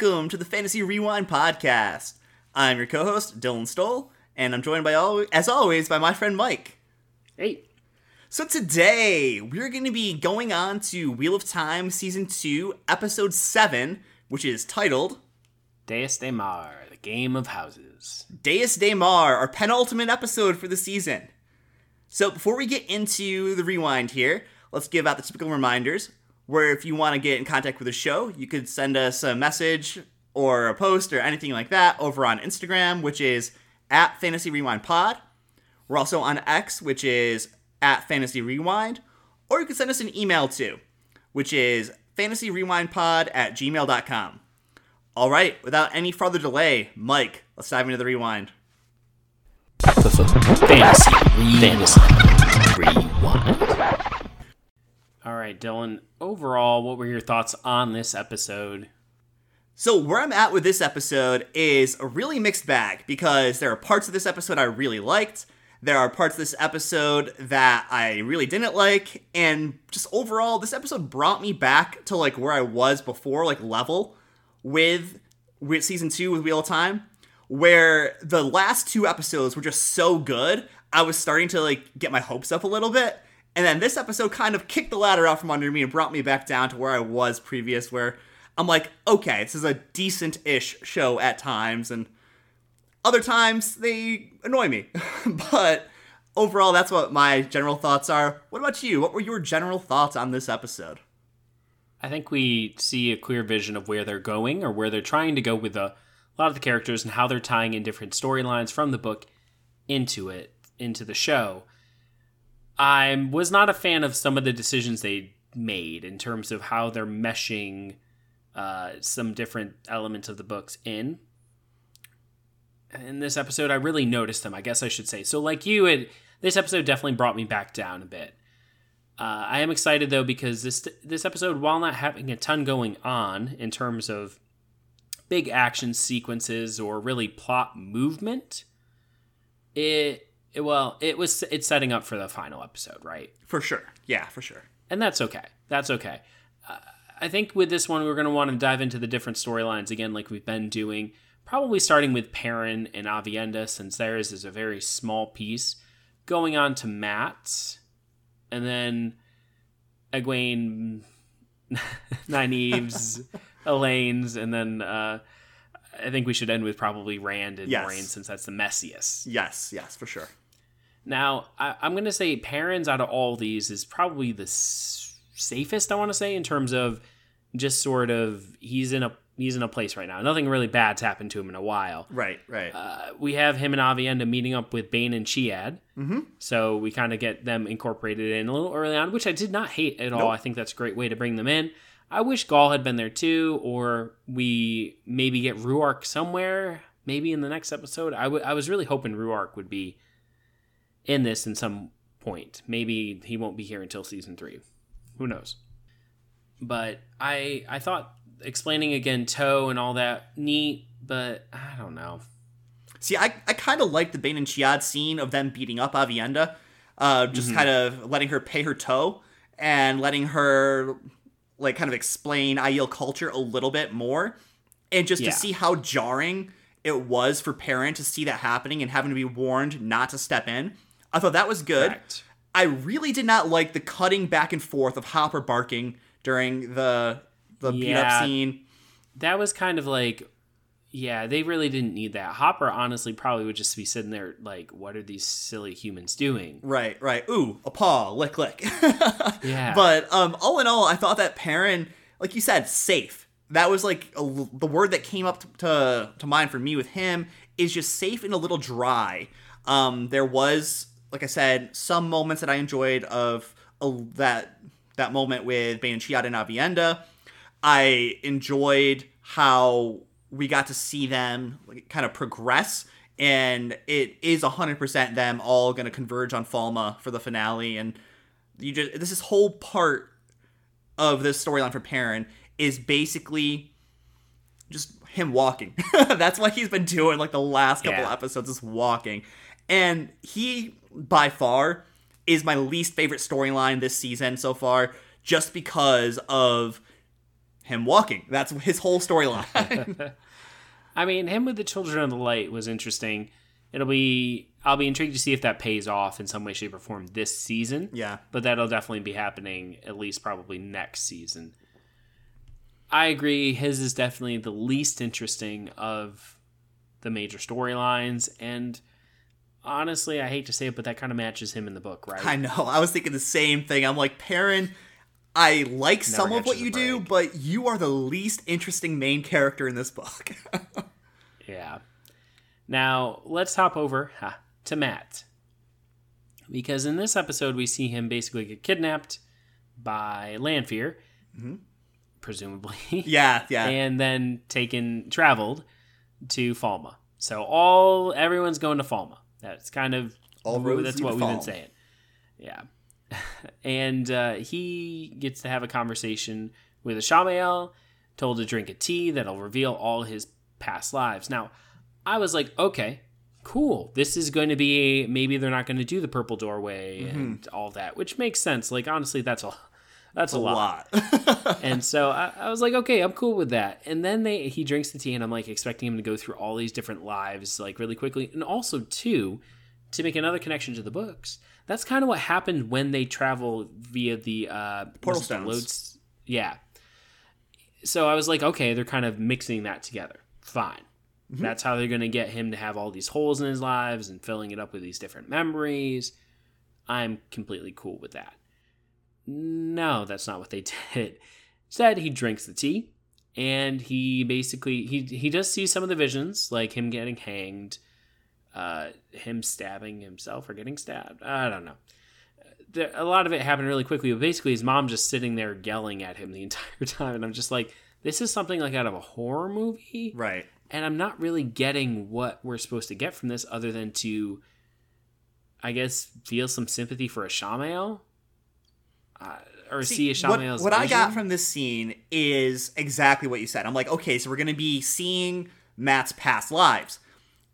welcome to the Fantasy Rewind podcast. I'm your co-host Dylan Stoll, and I'm joined by all, as always, by my friend Mike. Hey. So today we're going to be going on to Wheel of Time season two, episode seven, which is titled Daes Dae'mar, the Game of Houses. Daes Dae'mar, our penultimate episode for the season. So before we get into the rewind here, let's give out the typical reminders. Where if you want to get in contact with the show, you could send us a message or a post or anything like that over on Instagram, which is at Fantasy Rewind Pod. We're also on X, which is at Fantasy Rewind. Or you can send us an email too, which is fantasyrewindpod at gmail.com. All right, without any further delay, Mike, let's dive into the rewind. Fantasy. Fantasy. Rewind. All right, Dylan. Overall, what were your thoughts on this episode? So, where I'm at with this episode is a really mixed bag because there are parts of this episode I really liked, there are parts of this episode that I really didn't like, and just overall, this episode brought me back to like where I was before, like level with with season two with Wheel of Time, where the last two episodes were just so good. I was starting to like get my hopes up a little bit, and then this episode kind of kicked the ladder out from under me and brought me back down to where I was previous, where I'm like, okay, this is a decent ish show at times, and other times they annoy me. but overall, that's what my general thoughts are. What about you? What were your general thoughts on this episode? I think we see a clear vision of where they're going or where they're trying to go with a, a lot of the characters and how they're tying in different storylines from the book into it, into the show. I was not a fan of some of the decisions they made in terms of how they're meshing uh, some different elements of the books in. In this episode, I really noticed them. I guess I should say. So, like you, it this episode definitely brought me back down a bit. Uh, I am excited though because this this episode, while not having a ton going on in terms of big action sequences or really plot movement, it, it well it was it's setting up for the final episode, right? For sure, yeah, for sure, and that's okay. That's okay. Uh, I think with this one, we're going to want to dive into the different storylines again, like we've been doing. Probably starting with Perrin and Aviendha, since theirs is a very small piece. Going on to Mat's, and then Egwene, Nynaeve's, Elayne's, and then uh, I think we should end with probably Rand and Yes. Moiraine, since that's the messiest. yes, yes, for sure. Now, I, I'm going to say Perrin's out of all these is probably the s- safest. I want to say in terms of just sort of he's in a he's in a place right now. Nothing really bad's happened to him in a while. Right, right. Uh, we have him and Aviendha meeting up with Bain and Chiad, mm-hmm. so we kind of get them incorporated in a little early on, which I did not hate at all. Nope. I think that's a great way to bring them in. I wish Gaul had been there too, or we maybe get Rhuarc somewhere, maybe in the next episode. I, w- I was really hoping Rhuarc would be in this in some point. Maybe he won't be here until season three. Who knows? But I I thought explaining ji'e'toh and all that neat, but I don't know. See, I, I kind of like the Bain and Chiad scene of them beating up Aviendha, uh, just kind of letting her pay her toh and letting her like kind of explain Aiel culture a little bit more, and just Yeah. to see how jarring it was for Perrin to see that happening and having to be warned not to step in. I thought that was good. Correct. I really did not like the cutting back and forth of Hopper barking during the the beat up scene. that was kind of like yeah they really didn't need that hopper honestly probably would just be sitting there like what are these silly humans doing Right, right. Ooh, a paw, lick, lick. yeah But um, all in all, I thought that Perrin, like you said, safe. That was like a, the word that came up to, to mind for me with him is just safe and a little dry. Um, there was, like I said, some moments that I enjoyed of uh, that that moment with Chiad and Aviendha. I enjoyed how we got to see them like, kind of progress, and it is 100% them all going to converge on Falme for the finale. And you just this is whole part of this storyline for Perrin is basically just him walking. That's what he's been doing like the last couple Yeah. episodes is walking. And he by far is my least favorite storyline this season so far just because of him walking. That's his whole storyline. I mean, him with the Children of the Light was interesting. It'll be I'll be intrigued to see if that pays off in some way, shape, or form this season. yeah. But that'll definitely be happening at least probably next season. I agree. His is definitely the least interesting of the major storylines, and honestly, I hate to say it, but that kind of matches him in the book, right? I know. I was thinking the same thing. I'm like, Perrin, I like some of what you do, but you are the least interesting main character in this book. Yeah. Now, let's hop over ha, to Mat. Because in this episode, we see him basically get kidnapped by Lanfear, mm-hmm. presumably. yeah, yeah. and then taken, traveled to Falme. So all everyone's going to Falme. That's kind of All roads that's what we've been saying. Yeah. and uh, he gets to have a conversation with Ishamael, told to drink a tea that'll reveal all his past lives. Now, I was like, okay, cool. This is going to be maybe they're not going to do the purple doorway Mm-hmm. and all that, which makes sense. Like honestly, that's a that's a, a lot. lot. And so I, I was like, okay, I'm cool with that. And then they he drinks the tea, and I'm like expecting him to go through all these different lives like really quickly, and also too to make another connection to the books. That's kind of what happened when they travel via the uh, Portal stones. loads- Yeah. So I was like, okay, they're kind of mixing that together. Fine. Mm-hmm. That's how they're going to get him to have all these holes in his lives and filling it up with these different memories. I'm completely cool with that. No, that's not what they did. Instead, he drinks the tea and he basically he he does see some of the visions, like him getting hanged, uh, him stabbing himself or getting stabbed. I don't know. There, a lot of it happened really quickly, but basically his mom just sitting there yelling at him the entire time, and I'm just like, this is something like out of a horror movie, right. and I'm not really getting what we're supposed to get from this other than to, I guess, feel some sympathy for Ishamael. Uh, or see, a what, what I got from this scene is exactly what you said. I'm like, okay, so we're gonna be seeing Mat's past lives,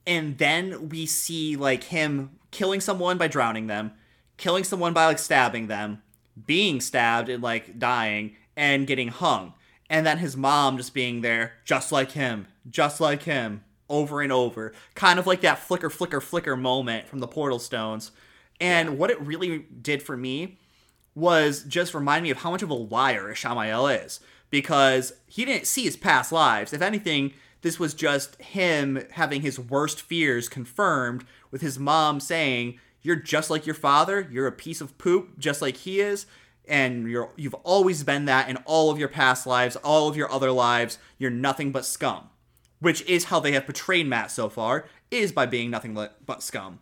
and then we see like him killing someone by drowning them, killing someone by like stabbing them, being stabbed and like dying, and getting hung, and then his mom just being there, just like him, just like him, over and over, kind of like that flicker, flicker, flicker moment from the Portal Stones. And what it really did for me was just remind me of how much of a liar Ishamael is because he didn't see his past lives. If anything, this was just him having his worst fears confirmed with his mom saying, "You're just like your father. You're a piece of poop just like he is." And you're you've always been that in all of your past lives, all of your other lives. You're nothing but scum, which is how they have portrayed Mat so far, is by being nothing but scum.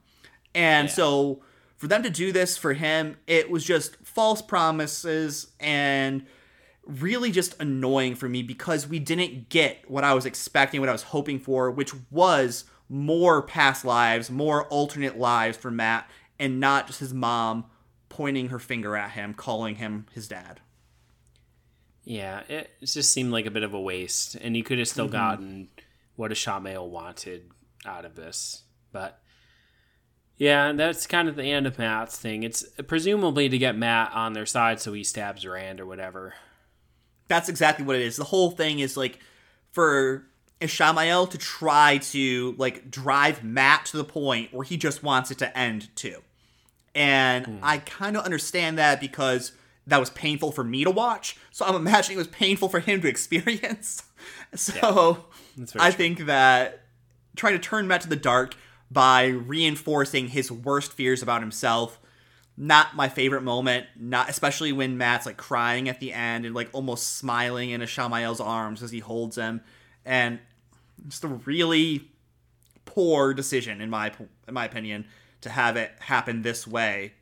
And Yeah. so for them to do this for him, it was just false promises and really just annoying for me because we didn't get what I was expecting, what I was hoping for, which was more past lives, more alternate lives for Mat, and not just his mom pointing her finger at him, calling him his dad. Yeah, it, just seemed like a bit of a waste, and you could have Mm-hmm. still gotten what Ishamael wanted out of this. But yeah, that's kind of the end of Mat's thing. It's presumably to get Mat on their side so he stabs Rand or whatever. That's exactly what it is. The whole thing is like for Ishamael to try to like drive Mat to the point where he just wants it to end too. And hmm. I kind of understand that because that was painful for me to watch. So I'm imagining it was painful for him to experience. So very I true. think that trying to turn Mat to the dark by reinforcing his worst fears about himself not my favorite moment not especially when matt's like crying at the end and like almost smiling in Ishamael's arms as he holds him and just a really poor decision in my in my opinion to have it happen this way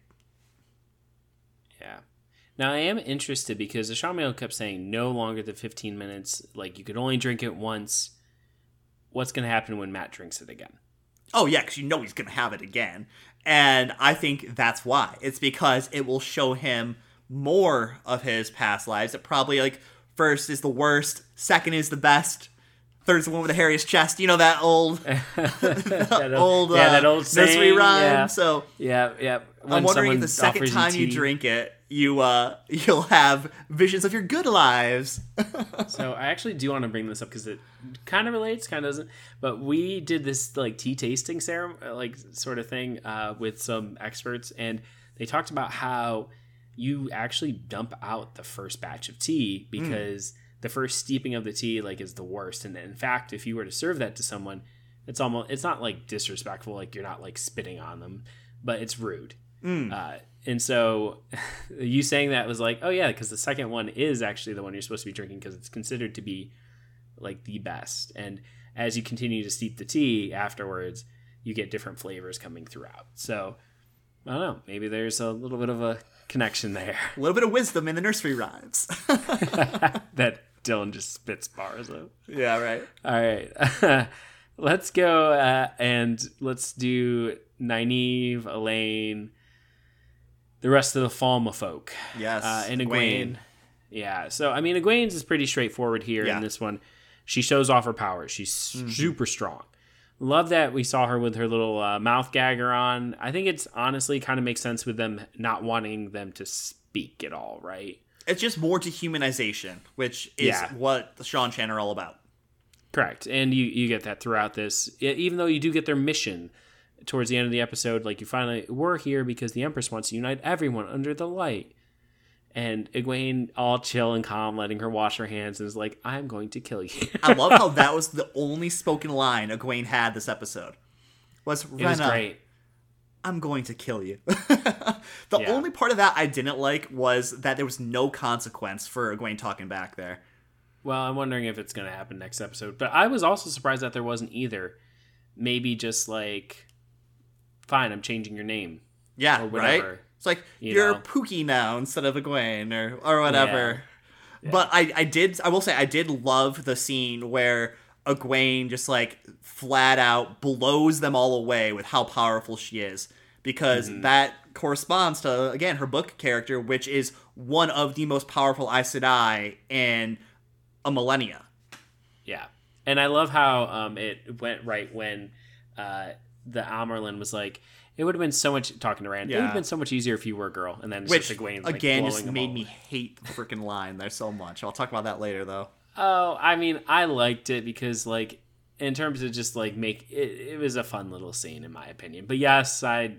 Yeah. Now I am interested because the Shamael kept saying no longer than 15 minutes. Like you could only drink it once. What's going to happen when Mat drinks it again? Oh yeah, because you know he's gonna have it again, and I think that's why. It's because it will show him more of his past lives. It probably like first is the worst, second is the best, third's the one with the hairiest chest. You know that old, That old, yeah, uh, that old nursery saying, rhyme. Yeah, So yeah, yeah. I'm wondering if the second time you tea- drink it, you uh you'll have visions of your good lives. So I actually do want to bring this up because it kind of relates, kind of doesn't. But we did this like tea tasting ceremony, like sort of thing, uh, with some experts, and they talked about how you actually dump out the first batch of tea because the first steeping of the tea like is the worst. And in fact, if you were to serve that to someone, it's almost it's not like disrespectful, like you're not like spitting on them, but it's rude. Uh, and so you saying that was like, oh yeah, because the second one is actually the one you're supposed to be drinking because it's considered to be like the best. And as you continue to steep the tea afterwards, you get different flavors coming throughout. So I don't know, maybe there's a little bit of a connection there A little bit of wisdom in the nursery rhymes. that Dylan just spits bars of. yeah, right. All right. let's go uh, and let's do Nynaeve, Elayne, the rest of the Falme folk. Yes. Uh, and Egwene. Egwene. Yeah. So, I mean, Egwene's is pretty straightforward here Yeah. in this one. She shows off her powers. She's super strong. Love that we saw her with her little uh, mouth gagger on. I think it's honestly kind of makes sense with them not wanting them to speak at all, right? It's just more dehumanization, which is Yeah. what the Seanchan are all about. Correct, and you you get that throughout this. Even though you do get their mission towards the end of the episode, like you finally we're here because the Empress wants to unite everyone under the light. And Egwene, all chill and calm, letting her wash her hands, and is like, "I'm going to kill you." I love how that was the only spoken line Egwene had this episode. Was it was great. I'm going to kill you. the Yeah. only part of that I didn't like was that there was no consequence for Egwene talking back there. Well, I'm wondering if it's going to happen next episode. But I was also surprised that there wasn't either. Maybe just like, fine, I'm changing your name. Yeah, Or right. It's like you you're know? Pookie now instead of Egwene or or whatever. But I I did I will say I did love the scene where Egwene just like flat out blows them all away with how powerful she is because Mm-hmm. that corresponds to again her book character which is one of the most powerful Aes Sedai in a millennia. Yeah, and I love how um, it went right when uh, the Amerlin was like, "It would have been so much." Talking to Rand, it would have been so much easier if you were a girl. And then it's Which just Egwene, like, again just made me hate the freaking line there so much. I'll talk about that later though. Oh, I mean, I liked it because like in terms of just like make it, it was a fun little scene in my opinion. But yes, I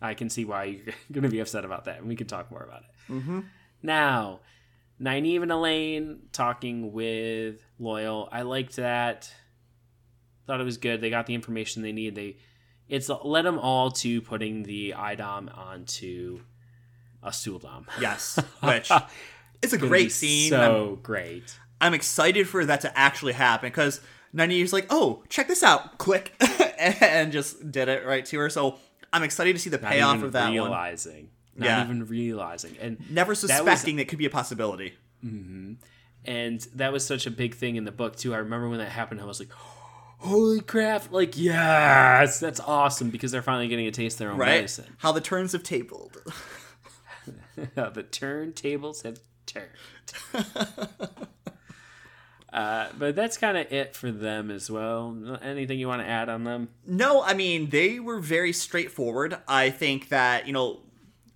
I can see why you're going to be upset about that, and we can talk more about it. Mm-hmm. Now, Nynaeve and Elayne talking with Loial. I liked that. Thought it was good. They got the information they need. They it's led them all to putting the a'dam onto a sul'dam. Yes, which it's a great scene. and I'm- So great. I'm excited for that to actually happen because Nynaeve's like, "Oh, check this out!" Click, and just did it right to her. So I'm excited to see the Not payoff of that one. realizing. Not Yeah. even realizing. And Never suspecting that could be a possibility. Mm-hmm. and that was such a big thing in the book too. I remember when that happened, I was like, "Holy crap!" Like, yes, that's awesome because they're finally getting a taste of their own Right? medicine. How the turns have tabled. the turntables have turned. uh, but that's kind of it for them as well. Anything you want to add on them? No, I mean, they were very straightforward. I think that, you know,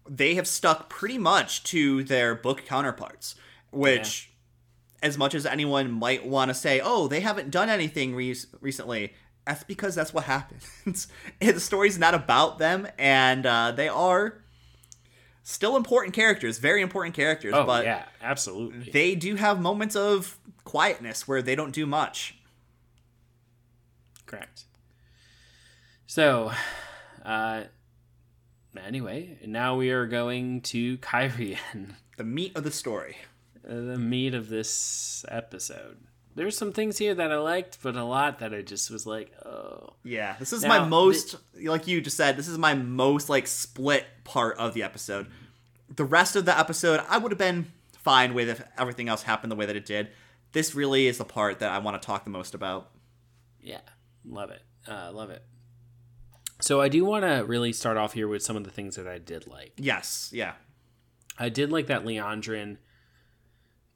they have stuck pretty much to their book counterparts, which, as much as anyone might want to say, oh, they haven't done anything re- recently, that's because that's what happens. the story's not about them, and uh, they are still important characters, very important characters, Oh but yeah, absolutely. they do have moments of quietness where they don't do much. Correct. So, uh, anyway, now we are going to Cairhien, The meat of the story. The meat of this episode. There's some things here that I liked, but a lot that I just was like, oh. Yeah, this is Now, my most like you just said, this is my most like split part of the episode. The rest of the episode I would have been fine with if everything else happened the way that it did. This really is the part that I want to talk the most about. Yeah, love it. Uh, love it. So I do want to really start off here with some of the things that I did like. Yes, yeah. I did like that Liandrin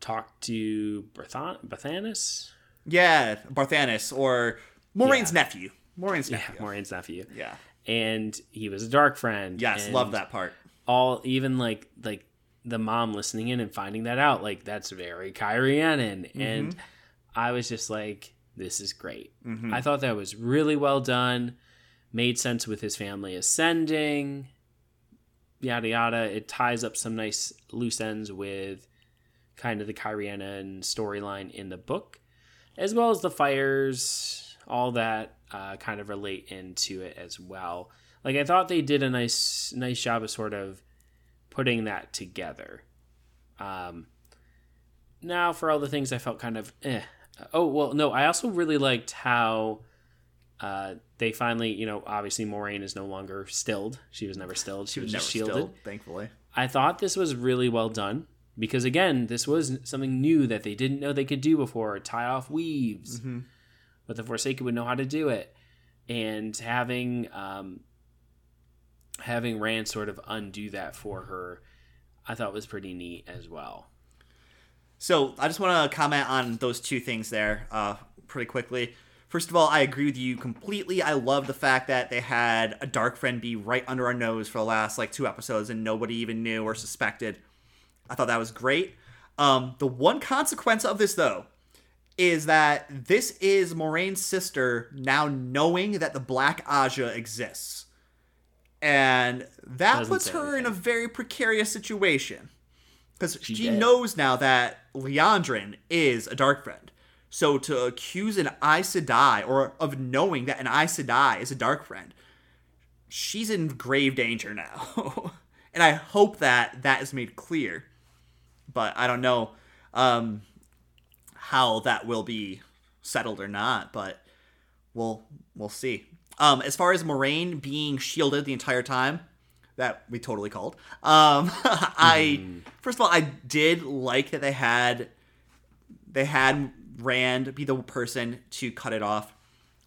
talked to Berthan- Barthanes. Yeah, Barthanes or Moiraine's Yeah. nephew. Moiraine's Yeah, nephew. Moiraine's nephew. Yeah. and he was a dark friend. Yes, love that part. All even like like the mom listening in and finding that out, like that's very Cairhienin. Mm-hmm. And I was just like, this is great. Mhm. I thought that was really well done. Made sense with his family ascending. Yada yada. It ties up some nice loose ends with kind of the Cairhienin storyline in the book, as well as the fires, all that uh, kind of relate into it as well. Like I thought they did a nice nice job of sort of putting that together. Um, now for all the things I felt kind of eh. Oh well, no. I also really liked how uh, they finally, you know, obviously Moiraine is no longer stilled. She was never stilled. She, was Never just shielded. still, thankfully. I thought this was really well done because again, this was something new that they didn't know they could do before. Tie off weaves, Mhm. but the Forsaken would know how to do it, and having um, having Rand sort of undo that for her, I thought was pretty neat as well. So I just want to comment on those two things there uh, pretty quickly. First of all, I agree with you completely. I love the fact that they had a dark friend be right under our nose for the last like two episodes and nobody even knew or suspected. I thought that was great. Um, the one consequence of this, though, is that this is Moiraine's sister now knowing that the Black Ajah exists. And that Doesn't puts her in a very precarious situation. Because she, dead. knows now that Liandrin is a dark friend. So to accuse an Aes Sedai, or of knowing that an Aes Sedai is a dark friend, she's in grave danger now. and I hope that that is made clear. But I don't know um, how that will be settled or not. But we'll we'll see. Um, as far as Moiraine being shielded the entire time, that we totally called. Um, I first of all, I did like that they had they had Rand be the person to cut it off.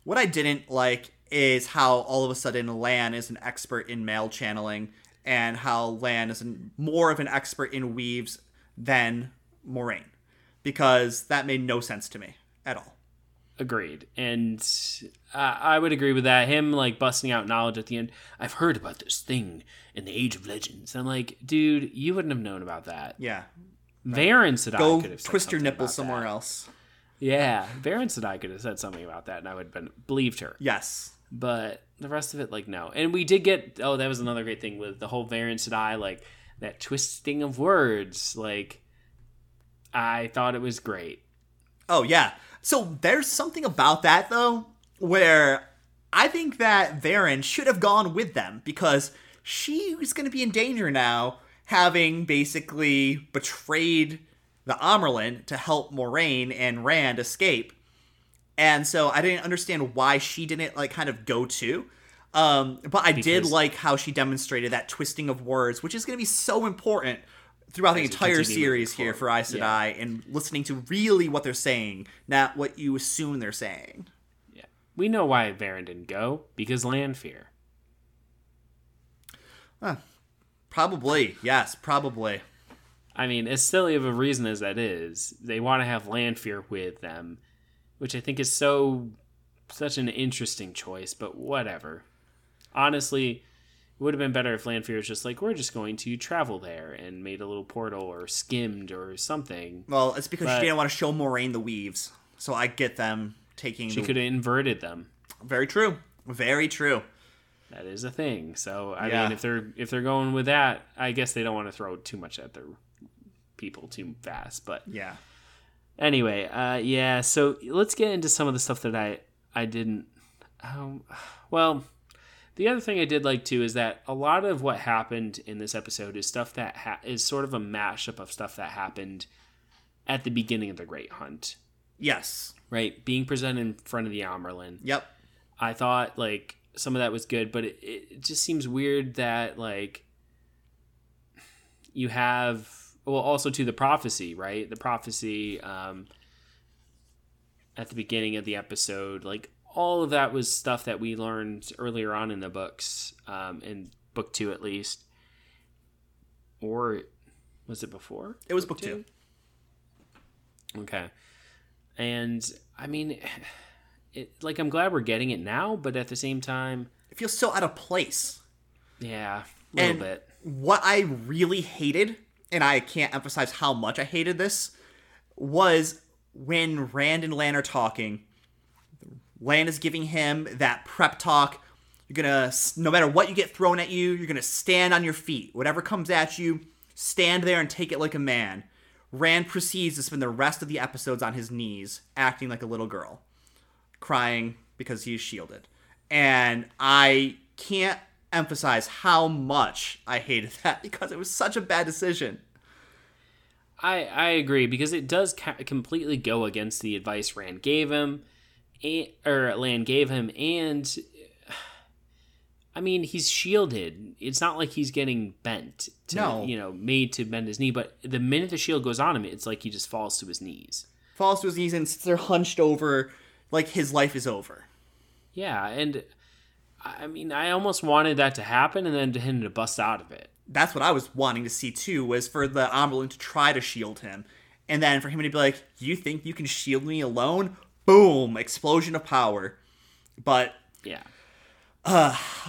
What I didn't like is how all of a sudden Lan is an expert in male channeling, and how Lan is an, more of an expert in weaves than Moiraine, because that made no sense to me at all. Agreed, and uh, I would agree with that. Him like busting out knowledge at the end. I've heard about this thing in the Age of Legends. I'm like, dude, you wouldn't have known about that. Yeah, Verin Sedai go could have said twist your about somewhere that. else. Yeah, Verin Sedai could have said something about that, and I would have been believed her. Yes, But the rest of it, like, no. And we did get. Oh, that was another great thing with the whole Verin Sedai like that twisting of words. Like, I thought it was great. Oh yeah. So there's something about that though, where I think that Verin should have gone with them because she's going to be in danger now, having basically betrayed the Amyrlin to help Moiraine and Rand escape. And so I didn't understand why she didn't like kind of go to. Um, but I did like how she demonstrated that twisting of words, which is going to be so important throughout the entire series here for. Aes Sedai and listening to really what they're saying, not what you assume they're saying. Yeah, we know why Verin didn't go because Lanfear. Probably, yes, probably. I mean, as silly of a reason as that is, they want to have Lanfear with them, which I think is so such an interesting choice. But whatever. Honestly, it would have been better if Lanfear was just like, we're just going to travel there and made a little portal or skimmed or something. Well, it's because But- she didn't want to show Moiraine the weaves, so I get them taking. She the- could have inverted them. Very true. Very true. That is a thing. So I Yeah. mean, if they're if they're going with that, I guess they don't want to throw too much at their people too fast. But Yeah. anyway, uh, yeah. So let's get into some of the stuff that I I didn't. Um, well, the other thing I did like too is that a lot of what happened in this episode is stuff that ha- is sort of a mashup of stuff that happened at the beginning of the Great Hunt. Yes. Right, being presented in front of the Amyrlin. Yep. I thought like some of that was good, but it, it just seems weird that like you have well also to the prophecy, right? The prophecy um at the beginning of the episode, like all of that was stuff that we learned earlier on in the books, um in book 2 at least. Or was it before? It was book two. Okay. And I mean it like I'm glad we're getting it now, but at the same time it feels so out of place. Yeah, a little And bit. what I really hated, and I can't emphasize how much I hated this, was when Rand and Lan are talking. Lan is giving him that prep talk. You're gonna, no matter what you get thrown at you, you're gonna stand on your feet. Whatever comes at you, stand there and take it like a man. Rand proceeds to spend the rest of the episodes on his knees, acting like a little girl, crying because he's shielded. And I can't emphasize how much I hated that because it was such a bad decision. I I agree because it does ca- completely go against the advice Rand gave him, and, or Lan gave him, and I mean he's shielded. It's not like he's getting bent, to, No. you know, made to bend his knee. But the minute the shield goes on him, it's like he just falls to his knees. Falls to his knees and sits there hunched over like his life is over. Yeah, and I mean I almost wanted that to happen, and then to him to bust out of it. That's what I was wanting to see too, was for the Amyrlin to try to shield him. And then for him to be like, You think you can shield me alone? Boom! Explosion of power. But Yeah.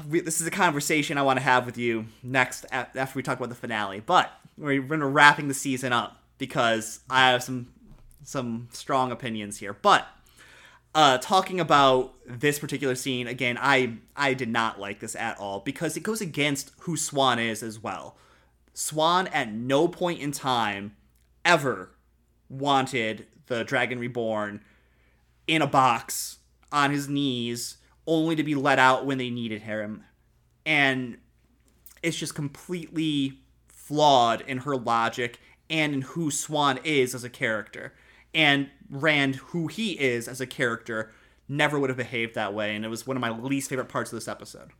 we, this is a conversation I want to have with you next after we talk about the finale. But we're to wrapping the season up because I have some some strong opinions here. But uh, talking about this particular scene again, I I did not like this at all because it goes against who Siuan is as well. Siuan at no point in time ever wanted the Dragon Reborn in a box on his knees only to be let out when they needed him and it's just completely flawed in her logic and in who Siuan is as a character and Rand who he is as a character never would have behaved that way and it was one of my least favorite parts of this episode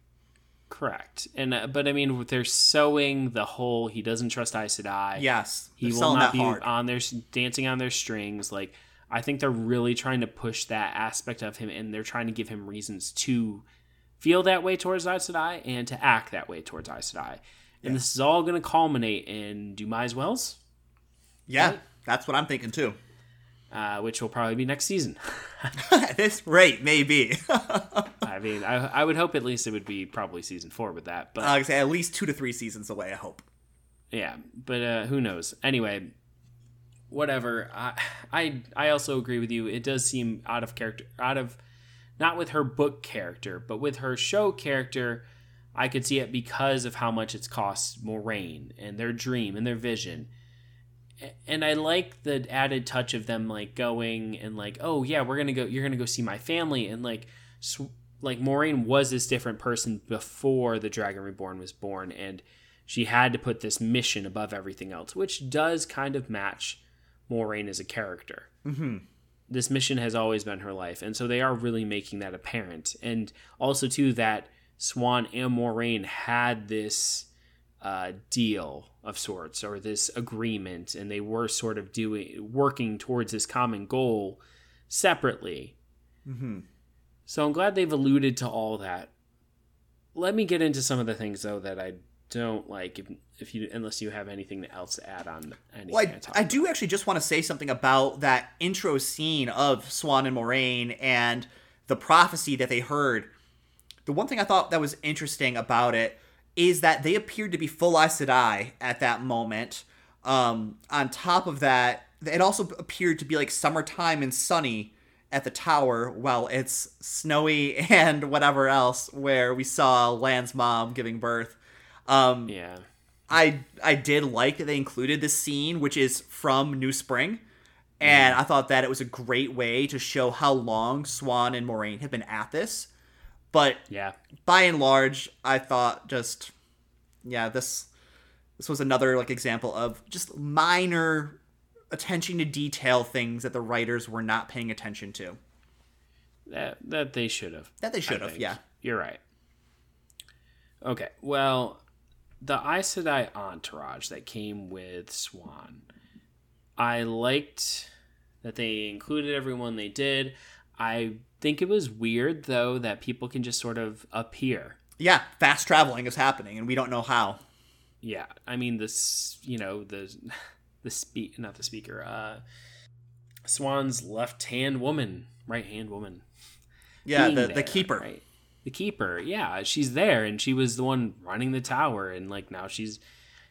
Correct. And uh, but I mean they're sowing the whole he doesn't trust Aes Sedai. yes he will not be hard. on their dancing on their strings like i think they're really trying to push that aspect of him and they're trying to give him reasons to feel that way towards Aes Sedai and to act that way towards Aes Sedai. and this is all going to culminate in Dumai's Wells. Yeah that's what I'm thinking too. Uh, which will probably be next season. At this rate maybe. I mean I, I would hope at least it would be probably season four with that but I would say at least two to three seasons away I hope. Yeah but uh, who knows? Anyway whatever. I, I i also agree with you. It does seem out of character out of not with her book character but with her show character i could see it because of how much it's cost moiraine and their dream and their vision. And i like the added touch of them like going and like oh yeah we're gonna go you're gonna go see my family. And like sw- like Maureen was this different person before the Dragon Reborn was born, and she had to put this mission above everything else, which does kind of match Maureen as a character. mm-hmm. This mission has always been her life, and so they are really making that apparent. And also, too, that Siuan and Maureen had this uh, deal of sorts or this agreement, and they were sort of doing working towards this common goal separately. Mm-hmm. So I'm glad they've alluded to all that. Let me get into some of the things though that I don't like. If, you unless you have anything else to add on anything Well, I, I do actually just want to say something about that intro scene of Siuan and Moiraine and the prophecy that they heard. The one thing I thought that was interesting about it is that they appeared to be full Aes Sedai at that moment. Um, on top of that, it also appeared to be like summertime and sunny at the tower while it's snowy and whatever else where we saw Lan's mom giving birth. Um, Yeah. I I did like that they included this scene, which is from New Spring, and mm. I thought that it was a great way to show how long Siuan and Moiraine have been at this. But Yeah. by and large, I thought just yeah this this was another like example of just minor attention to detail things that the writers were not paying attention to. That that they should have. That they I should have, think. yeah. You're right. Okay. Well, the Aes Sedai entourage that came with Siuan, I liked that they included everyone they did. I think it was weird though that people can just sort of appear. Yeah, fast traveling is happening, and we don't know how. Yeah, I mean this, you know, the the speak not the speaker, uh Siuan's left hand woman, right hand woman. Yeah, the, the keeper. right? The keeper. Yeah, she's there, and she was the one running the tower, and like now she's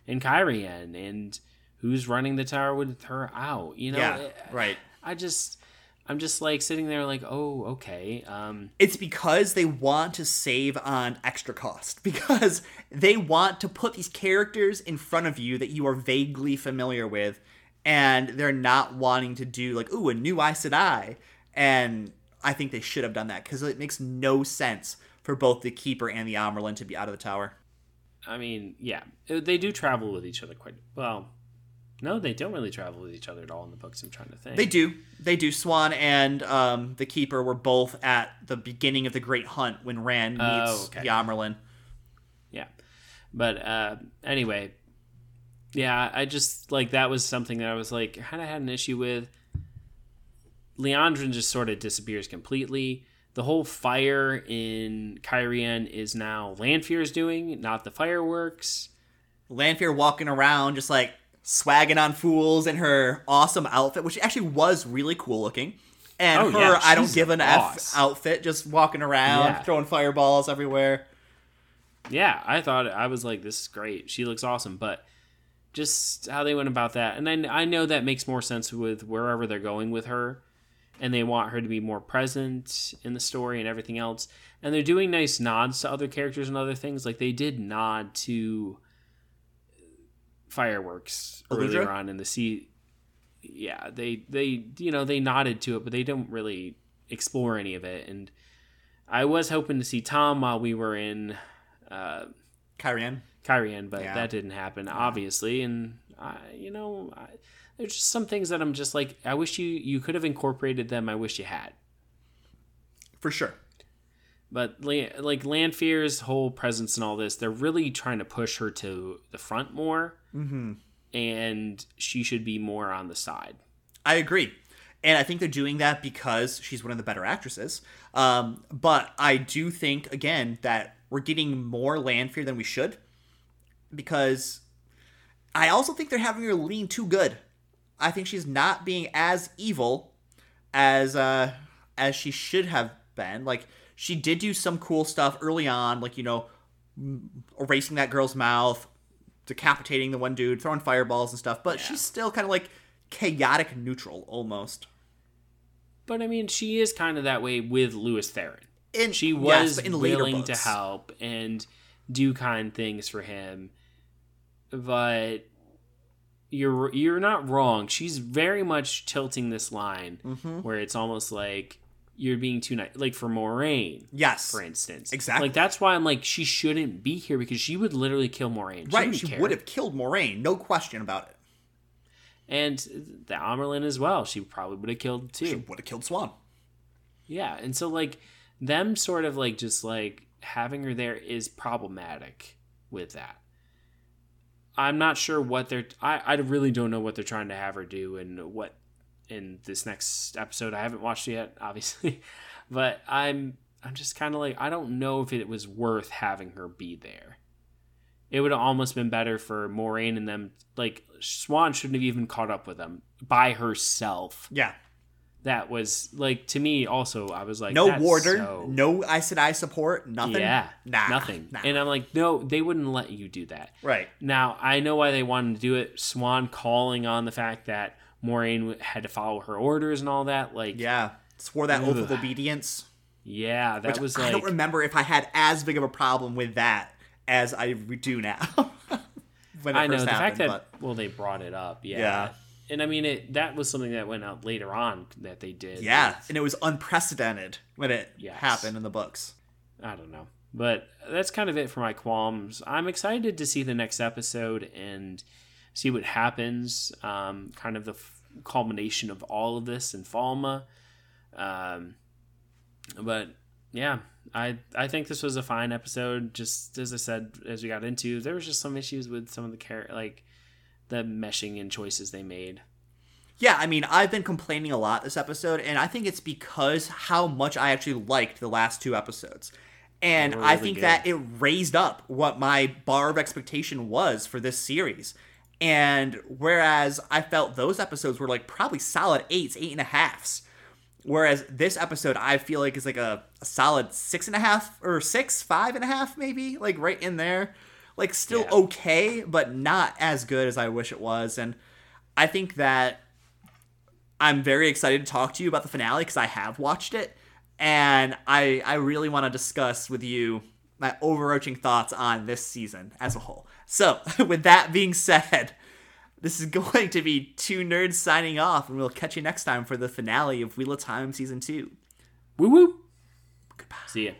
in Cairhien, and who's running the tower with her out? You know, yeah, right. I just, I'm just like sitting there, like, oh, okay. Um, It's because they want to save on extra cost because they want to put these characters in front of you that you are vaguely familiar with, and they're not wanting to do like, ooh, a new Aes Sedai. And I think they should have done that because it makes no sense for both the Keeper and the Amyrlin to be out of the tower. I mean, yeah, Uh, they do travel with each other quite well. No, they don't really travel with each other at all in the books. I'm trying to think. They do. They do. Siuan and um, the Keeper were both at the beginning of the Great Hunt when Rand meets Oh, okay. Yeah. But uh, anyway, yeah, I just like that was something that I was like kind of had an issue with. Liandrin just sort of disappears completely. The whole fire in Cairhien is now Lanfear's doing, not the fireworks. Lanfear walking around just like swagging on fools in her awesome outfit, which actually was really cool looking. And Oh, her yeah, I don't give an a F boss. outfit, just walking around, Yeah. throwing fireballs everywhere. Yeah, I thought I was like, this is great. She looks awesome, but just how they went about that, and I I know that makes more sense with wherever they're going with her, and they want her to be more present in the story and everything else, and they're doing nice nods to other characters and other things. Like they did nod to fireworks Aludra? earlier on in the sea. Yeah, they they you know they nodded to it, but they don't really explore any of it, and. I was hoping to see Tom while we were in uh, Cairhien. Cairhien, but Yeah. that didn't happen, obviously. And I, you know, I, there's just some things that I'm just like, I wish you you could have incorporated them. I wish you had. For sure. But like Lanfear's whole presence and all this, they're really trying to push her to the front more, Mm-hmm. and she should be more on the side. I agree. And I think they're doing that because she's one of the better actresses. Um, but I do think, again, that we're getting more Lanfear than we should. Because I also think they're having her lean too good. I think she's not being as evil as uh, as she should have been. Like, she did do some cool stuff early on, like, you know, erasing that girl's mouth, decapitating the one dude, throwing fireballs and stuff. But she's still kind of like chaotic neutral almost. But I mean, she is kind of that way with Lews Therin. And she yes, was later willing to help and do kind things for him but you're you're not wrong she's very much tilting this line Mm-hmm. where it's almost like you're being too nice like for Moiraine Yes, for instance Exactly. like that's why I'm like she shouldn't be here because she would literally kill Moiraine right. She care. would have killed Moiraine, no question about it. and the Amyrlin as well she probably would have killed too She would have killed Siuan. Yeah, and so like them sort of like just like having her there is problematic with that. I'm not sure what they're I, I really don't know what they're trying to have her do and what in this next episode. I haven't watched yet, obviously. But I'm I'm just kind of like I don't know if it was worth having her be there. It would have almost been better for Moiraine and them like Siuan shouldn't have even caught up with them by herself Yeah. That was like to me also i was like No warder, so- no said, I support, nothing. yeah Nah. nothing Nah. and i'm like no they wouldn't let you do that right. now i know why they wanted to do it swan calling on the fact that maureen had to follow her orders and all that like yeah. Swore that oath of obedience yeah that was I don't remember if I had as big of a problem with that as I do now. when it i know the fact happened, that well they brought it up yeah. Yeah. And i mean it that was something that went out later on that they did yeah, and it was unprecedented when it Yes. happened in the books. I don't know. But that's kind of it for my qualms. I'm excited to see the next episode and see what happens. Um, kind of the f- culmination of all of this in Falme. Um, but yeah, I I think this was a fine episode. Just as I said, as we got into, there was just some issues with some of the char- like the meshing and choices they made. Yeah, I mean, I've been complaining a lot this episode, and I think it's because how much I actually liked the last two episodes. And were I think good. that it raised up what my bar of expectation was for this series. And whereas I felt those episodes were like probably solid eights, eight and a halfs, Whereas this episode, I feel like is like a, a solid six and a half or six, five and a half, maybe, like right in there. Like still Yeah. okay, but not as good as I wish it was. And I think that I'm very excited to talk to you about the finale because I have watched it, and I I really want to discuss with you my overarching thoughts on this season as a whole. So, with that being said, this is going to be two nerds signing off, and we'll catch you next time for the finale of Wheel of Time season two. Woo woo. Goodbye. See ya.